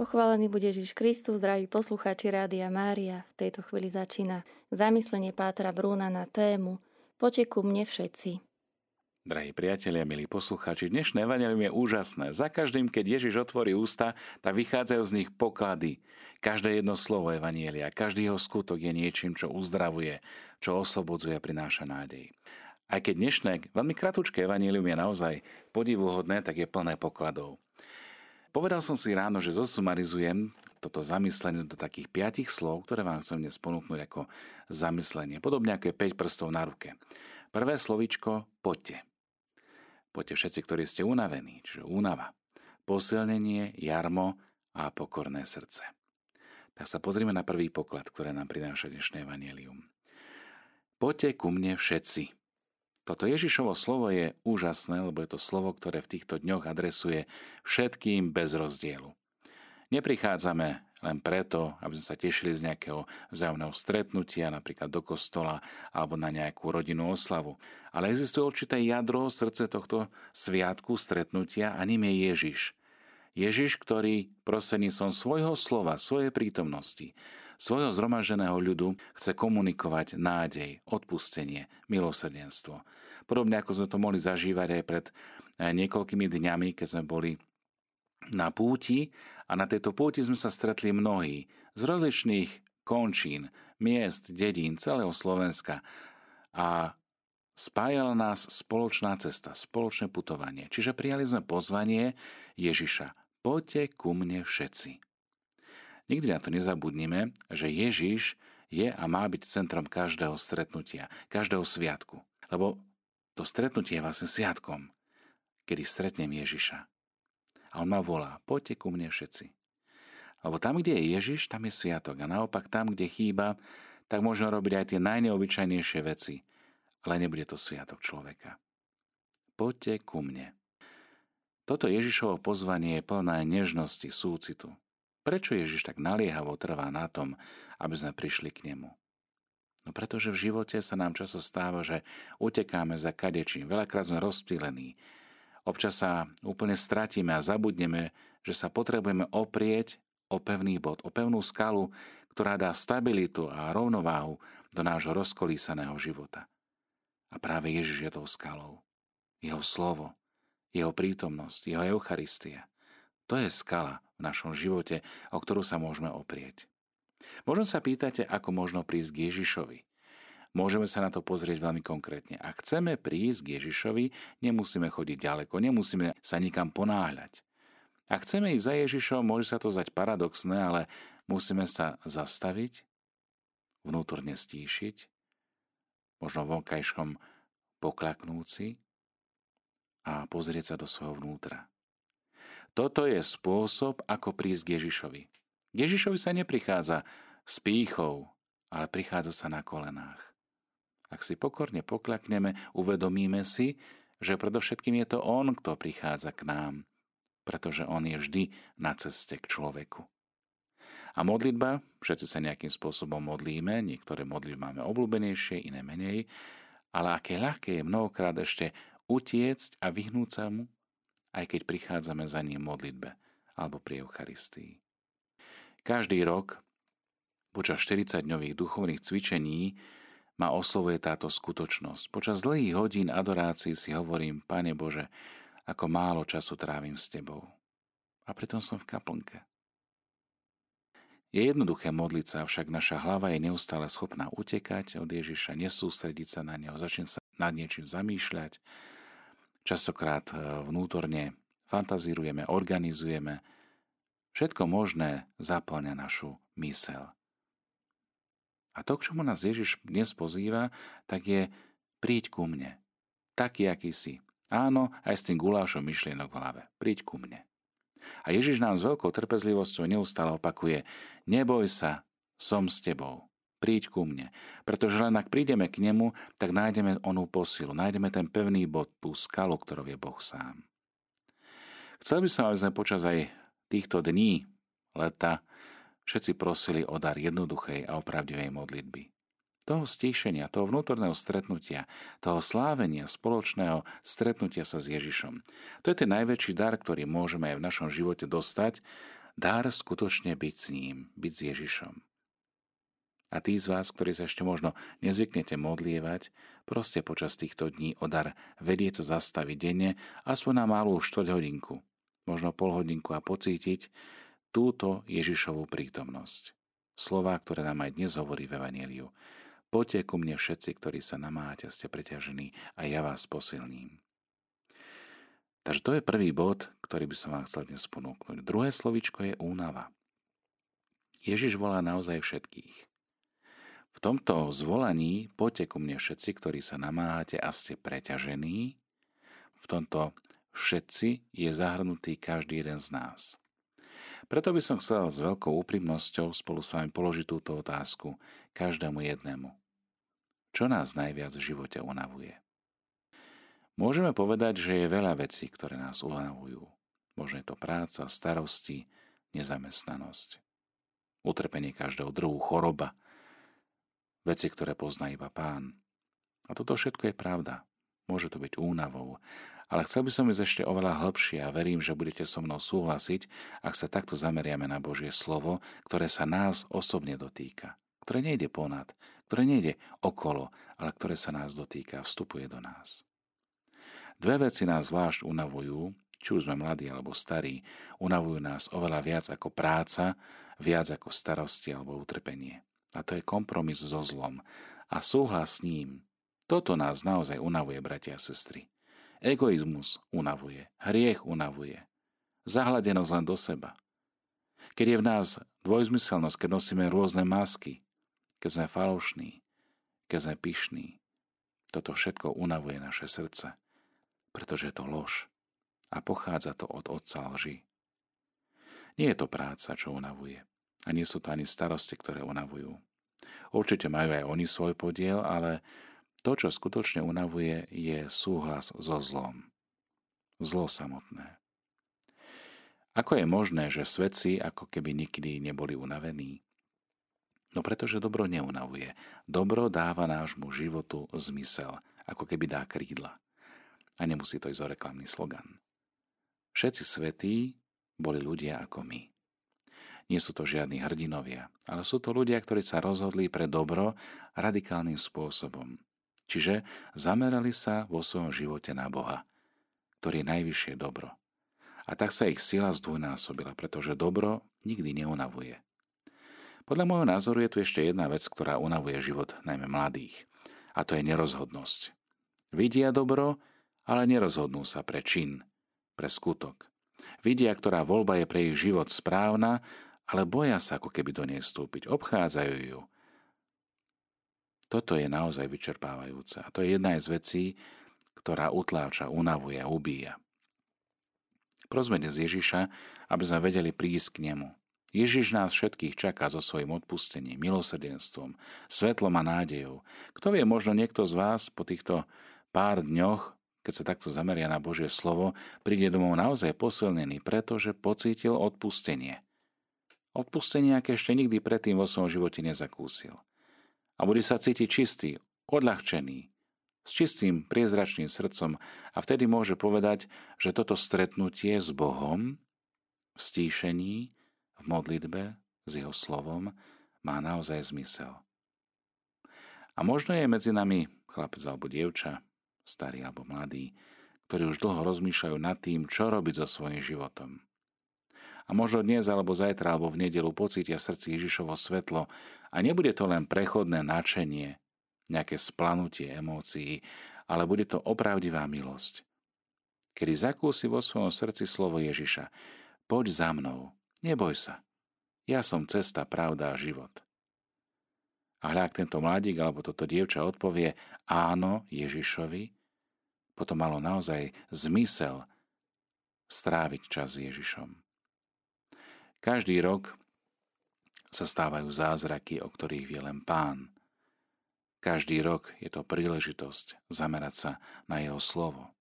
Pochválený bude Ježiš Kristus, zdraví poslucháči Rádia Mária. V tejto chvíli začína zamyslenie Pátra Brúna na tému Poteku mne všetci. Drahí priatelia, milí poslucháči, dnešné evangelium je úžasné. Za každým, keď Ježiš otvorí ústa, tak vychádzajú z nich poklady. Každé jedno slovo evanielia, každý jeho skutok je niečím, čo uzdravuje, čo oslobodzuje a prináša nádej. Aj keď dnešné, veľmi kratučké evanielium je naozaj podivuhodné, tak je plné pokladov. Povedal som si ráno, že zosumarizujem toto zamyslenie do takých piatich slov, ktoré vám chcem dnes ponúknuť ako zamyslenie. Podobne ako je 5 prstov na ruke. Prvé slovičko poďte. Poďte všetci, ktorí ste unavení, čiže únava. Posilnenie, jarmo a pokorné srdce. Tak sa pozrime na prvý poklad, ktoré nám prináša dnešné evanelium. Poďte ku mne všetci. Toto Ježišovo slovo je úžasné, lebo je to slovo, ktoré v týchto dňoch adresuje všetkým bez rozdielu. Neprichádzame len preto, aby sme sa tešili z nejakého vzájomného stretnutia, napríklad do kostola alebo na nejakú rodinnú oslavu. Ale existuje určité jadro, srdce tohto sviatku, stretnutia a ním je Ježiš. Ježiš, ktorý som svojho slova, svojej prítomnosti, svojho zhromaženého ľudu chce komunikovať nádej, odpustenie, milosrdenstvo. Podobne ako sme to mohli zažívať aj pred eh, niekoľkými dňami, keď sme boli na púti a na tejto púti sme sa stretli mnohí z rozličných končín, miest, dedín, celého Slovenska a spájala nás spoločná cesta, spoločné putovanie. Čiže prijali sme pozvanie Ježiša. Poďte ku mne všetci. Nikdy na to nezabudnime, že Ježiš je a má byť centrom každého stretnutia, každého sviatku. Lebo to stretnutie je vlastne sviatkom, kedy stretnem Ježiša. A on ma volá, poďte ku mne všetci. Lebo tam, kde je Ježiš, tam je sviatok. A naopak tam, kde chýba, tak môžeme robiť aj tie najneobyčajnejšie veci. Ale nebude to sviatok človeka. Poďte ku mne. Toto Ježišovo pozvanie je plné nežnosti, súcitu. Prečo Ježiš tak naliehavo trvá na tom, aby sme prišli k nemu? No pretože v živote sa nám často stáva, že utekáme za kadečím, veľakrát sme rozptýlení. Občas sa úplne stratíme a zabudneme, že sa potrebujeme oprieť o pevný bod, o pevnú skalu, ktorá dá stabilitu a rovnováhu do nášho rozkolísaného života. A práve Ježiš je tou skalou. Jeho slovo, jeho prítomnosť, jeho Eucharistia. To je skala v našom živote, o ktorú sa môžeme oprieť. Možno sa pýtate, ako možno prísť k Ježišovi. Môžeme sa na to pozrieť veľmi konkrétne. Ak chceme prísť k Ježišovi, nemusíme chodiť ďaleko, nemusíme sa nikam ponáhľať. Ak chceme ísť za Ježišom, môže sa to zdať paradoxné, ale musíme sa zastaviť, vnútorne stíšiť, možno vonkajškom poklaknúci a pozrieť sa do svojho vnútra. Toto je spôsob, ako prísť k Ježišovi. K Ježišovi sa neprichádza s pýchou, ale prichádza sa na kolenách. Ak si pokorne poklakneme, uvedomíme si, že predovšetkým je to On, kto prichádza k nám, pretože On je vždy na ceste k človeku. A modlitba, všetci sa nejakým spôsobom modlíme, niektoré modlitby máme obľúbenejšie, iné menej, ale aké ľahké je mnohokrát ešte utiecť a vyhnúť sa mu aj keď prichádzame za ním modlitbe alebo pri Eucharistii. Každý rok počas 40-dňových duchovných cvičení ma oslovuje táto skutočnosť. Počas dlhých hodín adorácií si hovorím, Pane Bože, ako málo času trávim s Tebou. A pritom som v kaplnke. Je jednoduché modliť sa, avšak naša hlava je neustále schopná utekať od Ježiša, nesústrediť sa na Neho, začne sa nad niečím zamýšľať, Častokrát e, vnútorne fantazírujeme, organizujeme. Všetko možné zaplňa našu mysel. A to, k čomu nás Ježiš dnes pozýva, tak je príď ku mne. Taký, aký si. Áno, aj s tým gulášom myšlienok v hlave. Príď ku mne. A Ježiš nám s veľkou trpezlivosťou neustále opakuje, neboj sa, som s tebou príď ku mne. Pretože len ak prídeme k nemu, tak nájdeme onú posilu, nájdeme ten pevný bod, tú skalu, ktorou je Boh sám. Chcel by som, aby sme počas aj týchto dní leta všetci prosili o dar jednoduchej a opravdivej modlitby. Toho stíšenia, toho vnútorného stretnutia, toho slávenia, spoločného stretnutia sa s Ježišom. To je ten najväčší dar, ktorý môžeme aj v našom živote dostať, dar skutočne byť s ním, byť s Ježišom. A tí z vás, ktorí sa ešte možno nezvyknete modlievať, proste počas týchto dní o dar vedieť sa zastaviť denne aspoň na malú štvrť hodinku, možno pol hodinku a pocítiť túto Ježišovú prítomnosť. Slová, ktoré nám aj dnes hovorí v Evangeliu. Poďte ku mne všetci, ktorí sa namáte, ste preťažení a ja vás posilním. Takže to je prvý bod, ktorý by som vám chcel dnes ponúknuť. Druhé slovičko je únava. Ježiš volá naozaj všetkých. V tomto zvolaní poďte ku mne všetci, ktorí sa namáhate a ste preťažení. V tomto všetci je zahrnutý každý jeden z nás. Preto by som chcel s veľkou úprimnosťou spolu s vami položiť túto otázku každému jednému. Čo nás najviac v živote unavuje? Môžeme povedať, že je veľa vecí, ktoré nás unavujú. Možno je to práca, starosti, nezamestnanosť, utrpenie každého druhu, choroba, veci, ktoré pozná iba pán. A toto všetko je pravda. Môže to byť únavou. Ale chcel by som ísť ešte oveľa hlbšie a verím, že budete so mnou súhlasiť, ak sa takto zameriame na Božie slovo, ktoré sa nás osobne dotýka. Ktoré nejde ponad, ktoré nejde okolo, ale ktoré sa nás dotýka a vstupuje do nás. Dve veci nás zvlášť unavujú, či už sme mladí alebo starí, unavujú nás oveľa viac ako práca, viac ako starosti alebo utrpenie. A to je kompromis so zlom a súhlas s ním. Toto nás naozaj unavuje, bratia a sestry. Egoizmus unavuje, hriech unavuje, zahladenosť len do seba. Keď je v nás dvojzmyselnosť, keď nosíme rôzne masky, keď sme falošní, keď sme pyšní, toto všetko unavuje naše srdce, pretože je to lož a pochádza to od otca lži. Nie je to práca, čo unavuje. A nie sú to ani starosti, ktoré unavujú. Určite majú aj oni svoj podiel, ale to, čo skutočne unavuje, je súhlas so zlom. Zlo samotné. Ako je možné, že svetci ako keby nikdy neboli unavení? No pretože dobro neunavuje. Dobro dáva nášmu životu zmysel, ako keby dá krídla. A nemusí to ísť o reklamný slogan. Všetci svetí boli ľudia ako my. Nie sú to žiadni hrdinovia, ale sú to ľudia, ktorí sa rozhodli pre dobro radikálnym spôsobom. Čiže zamerali sa vo svojom živote na Boha, ktorý je najvyššie dobro. A tak sa ich sila zdvojnásobila, pretože dobro nikdy neunavuje. Podľa môjho názoru je tu ešte jedna vec, ktorá unavuje život najmä mladých. A to je nerozhodnosť. Vidia dobro, ale nerozhodnú sa pre čin, pre skutok. Vidia, ktorá voľba je pre ich život správna ale boja sa ako keby do nej vstúpiť, obchádzajú ju. Toto je naozaj vyčerpávajúce a to je jedna z vecí, ktorá utláča, unavuje ubíja. Prosme dnes Ježiša, aby sme vedeli prísť k nemu. Ježiš nás všetkých čaká so svojím odpustením, milosrdenstvom, svetlom a nádejou. Kto vie, možno niekto z vás po týchto pár dňoch, keď sa takto zameria na Božie slovo, príde domov naozaj posilnený, pretože pocítil odpustenie. Odpustenie, aké ešte nikdy predtým vo svojom živote nezakúsil. A bude sa cítiť čistý, odľahčený, s čistým, priezračným srdcom a vtedy môže povedať, že toto stretnutie s Bohom v stíšení, v modlitbe, s Jeho slovom má naozaj zmysel. A možno je medzi nami chlapec alebo dievča, starý alebo mladý, ktorí už dlho rozmýšľajú nad tým, čo robiť so svojím životom. A možno dnes alebo zajtra alebo v nedelu pocítia v srdci Ježišovo svetlo a nebude to len prechodné nadšenie, nejaké splanutie emócií, ale bude to opravdivá milosť. Kedy zakúsi vo svojom srdci slovo Ježiša, poď za mnou, neboj sa, ja som cesta, pravda a život. A hľak tento mladík alebo toto dievča odpovie áno Ježišovi, potom malo naozaj zmysel stráviť čas s Ježišom. Každý rok sa stávajú zázraky, o ktorých vie len pán. Každý rok je to príležitosť zamerať sa na jeho slovo.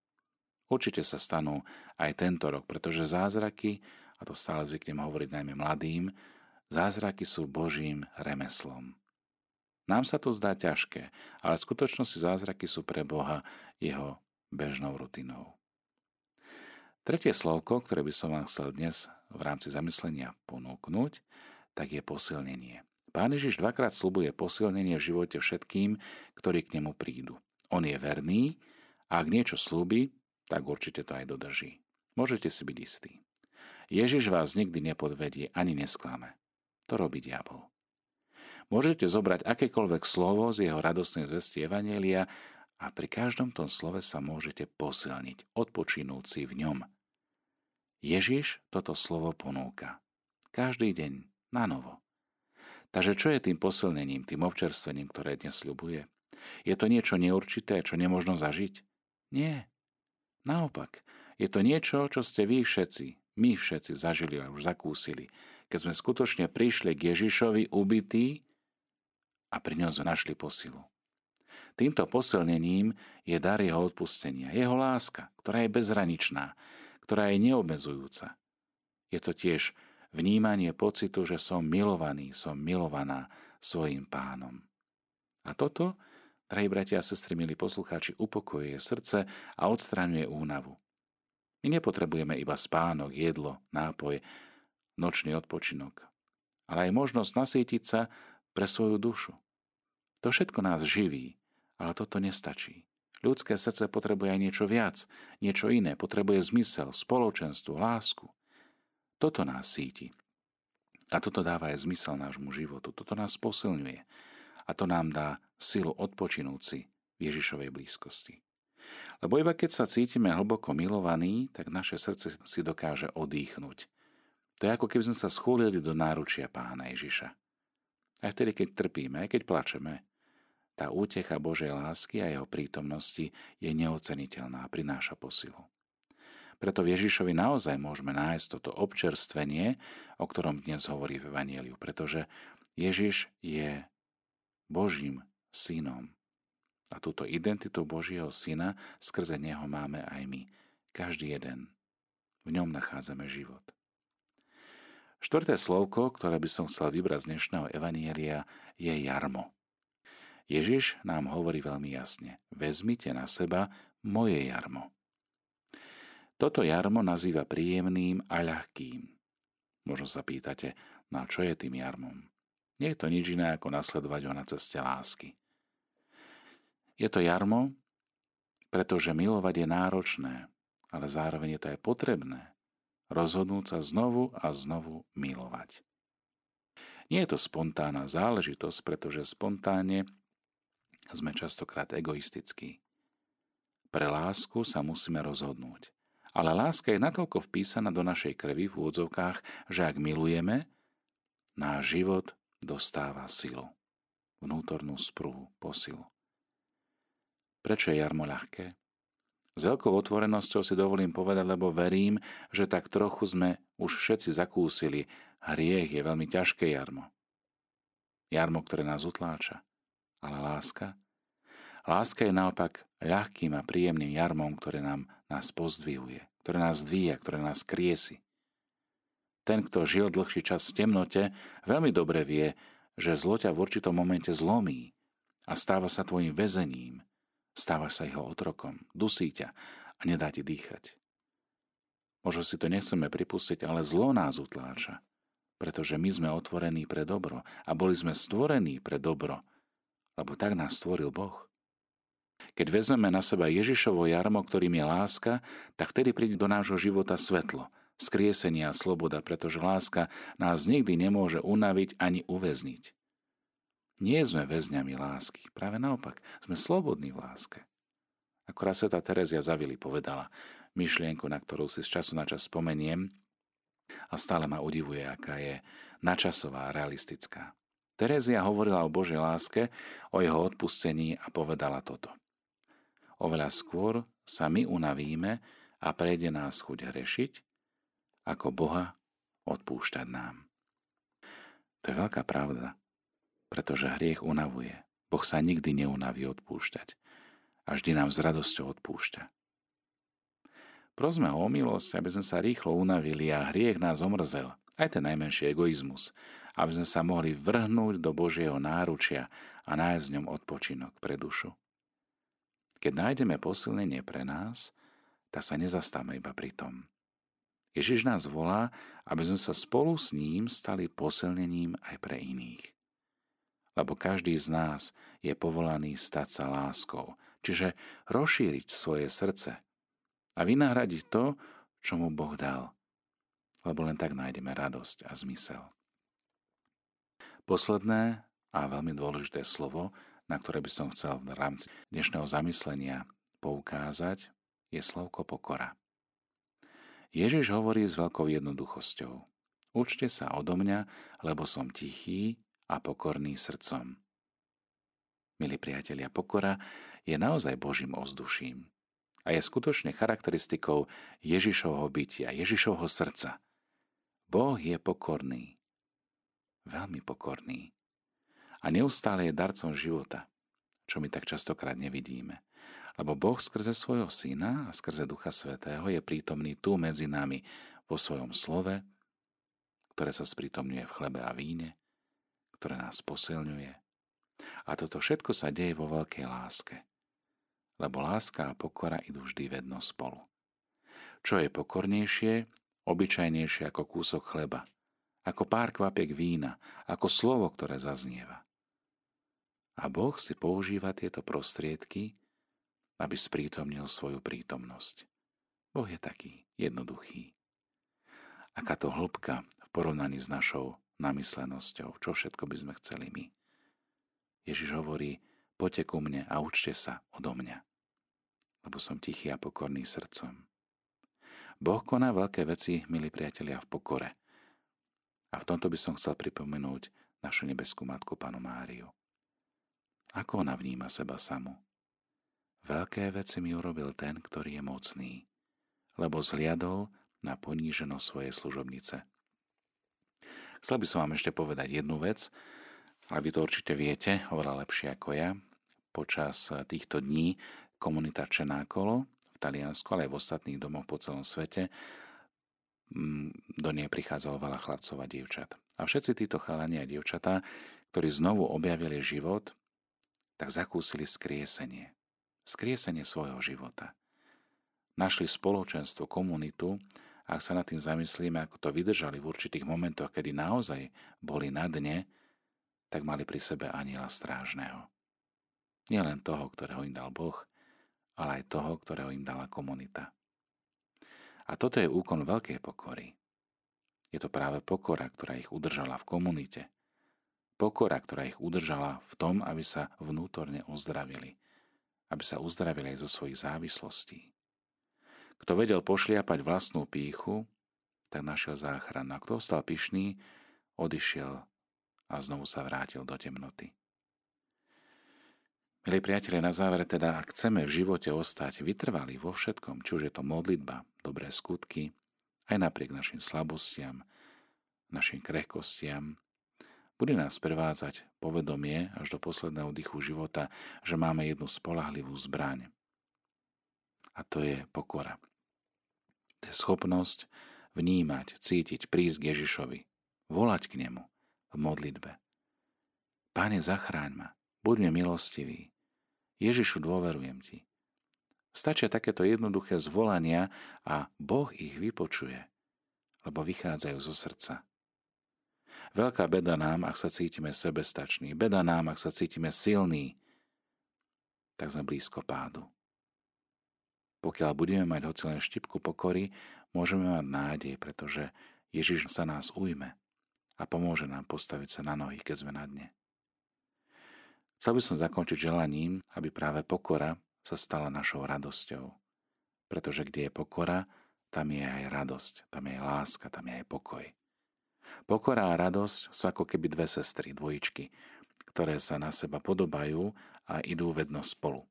Určite sa stanú aj tento rok, pretože zázraky, a to stále zvyknem hovoriť najmä mladým, zázraky sú Božím remeslom. Nám sa to zdá ťažké, ale v skutočnosti zázraky sú pre Boha jeho bežnou rutinou. Tretie slovko, ktoré by som vám chcel dnes v rámci zamyslenia ponúknuť, tak je posilnenie. Pán Ježiš dvakrát slubuje posilnenie v živote všetkým, ktorí k nemu prídu. On je verný a ak niečo slúbi, tak určite to aj dodrží. Môžete si byť istí. Ježiš vás nikdy nepodvedie ani nesklame. To robí diabol. Môžete zobrať akékoľvek slovo z jeho radostnej zvesti Evanielia a pri každom tom slove sa môžete posilniť, odpočinúť si v ňom. Ježiš toto slovo ponúka. Každý deň, na novo. Takže čo je tým posilnením, tým občerstvením, ktoré dnes ľubuje? Je to niečo neurčité, čo nemožno zažiť? Nie. Naopak, je to niečo, čo ste vy všetci, my všetci zažili a už zakúsili, keď sme skutočne prišli k Ježišovi ubitý a pri ňom našli posilu. Týmto posilnením je dar jeho odpustenia, jeho láska, ktorá je bezhraničná, ktorá je neobmedzujúca. Je to tiež vnímanie pocitu, že som milovaný, som milovaná svojim pánom. A toto, drahí bratia a sestry, milí poslucháči, upokojuje srdce a odstraňuje únavu. My nepotrebujeme iba spánok, jedlo, nápoj, nočný odpočinok, ale aj možnosť nasýtiť sa pre svoju dušu. To všetko nás živí, ale toto nestačí. Ľudské srdce potrebuje aj niečo viac, niečo iné, potrebuje zmysel, spoločenstvo, lásku. Toto nás síti. A toto dáva aj zmysel nášmu životu. Toto nás posilňuje. A to nám dá silu odpočinúci v Ježišovej blízkosti. Lebo iba keď sa cítime hlboko milovaní, tak naše srdce si dokáže odýchnuť. To je ako keby sme sa schúlili do náručia pána Ježiša. Aj vtedy, keď trpíme, aj keď plačeme, tá útecha Božej lásky a jeho prítomnosti je neoceniteľná a prináša posilu. Preto Ježišovi naozaj môžeme nájsť toto občerstvenie, o ktorom dnes hovorí v Evangeliu, pretože Ježiš je Božím synom. A túto identitu Božieho syna skrze neho máme aj my. Každý jeden. V ňom nachádzame život. Štvrté slovko, ktoré by som chcel vybrať z dnešného Evanielia, je jarmo. Ježiš nám hovorí veľmi jasne. Vezmite na seba moje jarmo. Toto jarmo nazýva príjemným a ľahkým. Možno sa pýtate, na čo je tým jarmom? Nie je to nič iné, ako nasledovať ho na ceste lásky. Je to jarmo, pretože milovať je náročné, ale zároveň je to aj potrebné. Rozhodnúť sa znovu a znovu milovať. Nie je to spontánna záležitosť, pretože spontánne sme častokrát egoistickí. Pre lásku sa musíme rozhodnúť. Ale láska je natoľko vpísaná do našej krvi v úvodzovkách, že ak milujeme, náš život dostáva silu. Vnútornú sprúhu, posilu. Prečo je jarmo ľahké? S veľkou otvorenosťou si dovolím povedať, lebo verím, že tak trochu sme už všetci zakúsili. Hriech je veľmi ťažké jarmo. Jarmo, ktoré nás utláča. Ale láska? Láska je naopak ľahkým a príjemným jarmom, ktoré nám nás pozdvihuje, ktoré nás dvíja, ktoré nás kriesi. Ten, kto žil dlhší čas v temnote, veľmi dobre vie, že zlo ťa v určitom momente zlomí a stáva sa tvojim väzením, stáva sa jeho otrokom, dusí ťa a nedá ti dýchať. Možno si to nechceme pripustiť, ale zlo nás utláča, pretože my sme otvorení pre dobro a boli sme stvorení pre dobro, lebo tak nás stvoril Boh. Keď vezmeme na seba Ježišovo jarmo, ktorým je láska, tak vtedy príde do nášho života svetlo, skriesenie a sloboda, pretože láska nás nikdy nemôže unaviť ani uväzniť. Nie sme väzňami lásky, práve naopak, sme slobodní v láske. Akorát sa tá Terezia Zavili povedala myšlienku, na ktorú si z času na čas spomeniem a stále ma udivuje, aká je načasová a realistická. Terezia hovorila o Božej láske, o jeho odpustení a povedala toto. Oveľa skôr sa my unavíme a prejde nás chuť hrešiť, ako Boha odpúšťať nám. To je veľká pravda, pretože hriech unavuje. Boh sa nikdy neunaví odpúšťať a vždy nám s radosťou odpúšťa. Prosme ho o milosť, aby sme sa rýchlo unavili a hriech nás omrzel, aj ten najmenší egoizmus, aby sme sa mohli vrhnúť do Božieho náručia a nájsť v ňom odpočinok pre dušu. Keď nájdeme posilnenie pre nás, tak sa nezastáme iba pri tom. Ježiš nás volá, aby sme sa spolu s ním stali posilnením aj pre iných. Lebo každý z nás je povolaný stať sa láskou, čiže rozšíriť svoje srdce a vynahradiť to, čo mu Boh dal. Lebo len tak nájdeme radosť a zmysel. Posledné a veľmi dôležité slovo, na ktoré by som chcel v rámci dnešného zamyslenia poukázať, je slovko pokora. Ježiš hovorí s veľkou jednoduchosťou. Učte sa odo mňa, lebo som tichý a pokorný srdcom. Milí priatelia, pokora je naozaj Božím ovzduším a je skutočne charakteristikou Ježišovho bytia, Ježišovho srdca. Boh je pokorný, veľmi pokorný a neustále je darcom života, čo my tak častokrát nevidíme. Lebo Boh skrze svojho syna a skrze Ducha Svetého je prítomný tu medzi nami vo svojom slove, ktoré sa sprítomňuje v chlebe a víne, ktoré nás posilňuje. A toto všetko sa deje vo veľkej láske. Lebo láska a pokora idú vždy vedno spolu. Čo je pokornejšie, obyčajnejšie ako kúsok chleba, ako pár kvapiek vína, ako slovo, ktoré zaznieva. A Boh si používa tieto prostriedky, aby sprítomnil svoju prítomnosť. Boh je taký jednoduchý. Aká to hĺbka v porovnaní s našou namyslenosťou, čo všetko by sme chceli my. Ježiš hovorí, poďte ku mne a učte sa odo mňa, lebo som tichý a pokorný srdcom. Boh koná veľké veci, milí priatelia, v pokore. A v tomto by som chcel pripomenúť našu nebeskú matku, panu Máriu. Ako ona vníma seba samu? Veľké veci mi urobil ten, ktorý je mocný, lebo zliadol na poníženosť svojej služobnice. Chcel by som vám ešte povedať jednu vec, ale vy to určite viete, oveľa lepšie ako ja. Počas týchto dní komunita Čenákolo v Taliansku, ale aj v ostatných domoch po celom svete do nej prichádzalo veľa chlapcov a dievčat. A všetci títo chalani a dievčatá, ktorí znovu objavili život, tak zakúsili skriesenie skriesenie svojho života. Našli spoločenstvo, komunitu a ak sa nad tým zamyslíme, ako to vydržali v určitých momentoch, kedy naozaj boli na dne, tak mali pri sebe aniela strážneho. Nielen toho, ktorého im dal Boh, ale aj toho, ktorého im dala komunita. A toto je úkon veľkej pokory. Je to práve pokora, ktorá ich udržala v komunite. Pokora, ktorá ich udržala v tom, aby sa vnútorne ozdravili – aby sa uzdravili aj zo svojich závislostí. Kto vedel pošliapať vlastnú píchu, tak našiel záchranu. A kto ostal pyšný, odišiel a znovu sa vrátil do temnoty. Milí priatelia, na závere teda, ak chceme v živote ostať vytrvalí vo všetkom, či už je to modlitba, dobré skutky, aj napriek našim slabostiam, našim krehkostiam, bude nás prevádzať povedomie až do posledného dychu života, že máme jednu spolahlivú zbraň. A to je pokora. To je schopnosť vnímať, cítiť, prísť k Ježišovi, volať k nemu v modlitbe. Páne, zachráň ma, buď mi milostivý. Ježišu, dôverujem ti. Stačia takéto jednoduché zvolania a Boh ich vypočuje, lebo vychádzajú zo srdca. Veľká beda nám, ak sa cítime sebestační. Beda nám, ak sa cítime silní. Tak sme blízko pádu. Pokiaľ budeme mať hoci len štipku pokory, môžeme mať nádej, pretože Ježiš sa nás ujme a pomôže nám postaviť sa na nohy, keď sme na dne. Chcel by som zakončiť želaním, aby práve pokora sa stala našou radosťou. Pretože kde je pokora, tam je aj radosť, tam je aj láska, tam je aj pokoj. Pokora a radosť sú ako keby dve sestry, dvojičky, ktoré sa na seba podobajú a idú vedno spolu.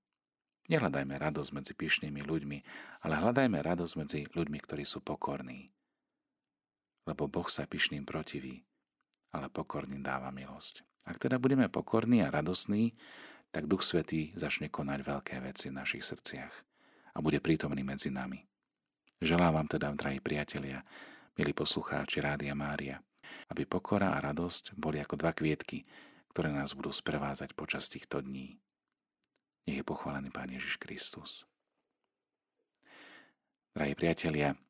Nehľadajme radosť medzi pyšnými ľuďmi, ale hľadajme radosť medzi ľuďmi, ktorí sú pokorní. Lebo Boh sa pyšným protiví, ale pokorným dáva milosť. Ak teda budeme pokorní a radosní, tak Duch Svetý začne konať veľké veci v našich srdciach a bude prítomný medzi nami. Želám vám teda, drahí priatelia, milí poslucháči Rádia Mária, aby pokora a radosť boli ako dva kvietky, ktoré nás budú sprevázať počas týchto dní. Nech je pochválený Pán Ježiš Kristus. Drahí priatelia,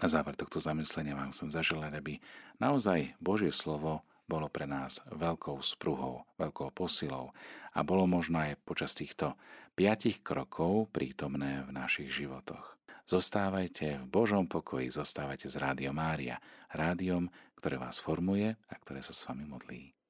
Na záver tohto zamyslenia vám chcem zaželať, aby naozaj Božie slovo bolo pre nás veľkou spruhou, veľkou posilou a bolo možno aj počas týchto piatich krokov prítomné v našich životoch. Zostávajte v Božom pokoji, zostávajte z Rádio Mária, rádiom, ktoré vás formuje a ktoré sa s vami modlí.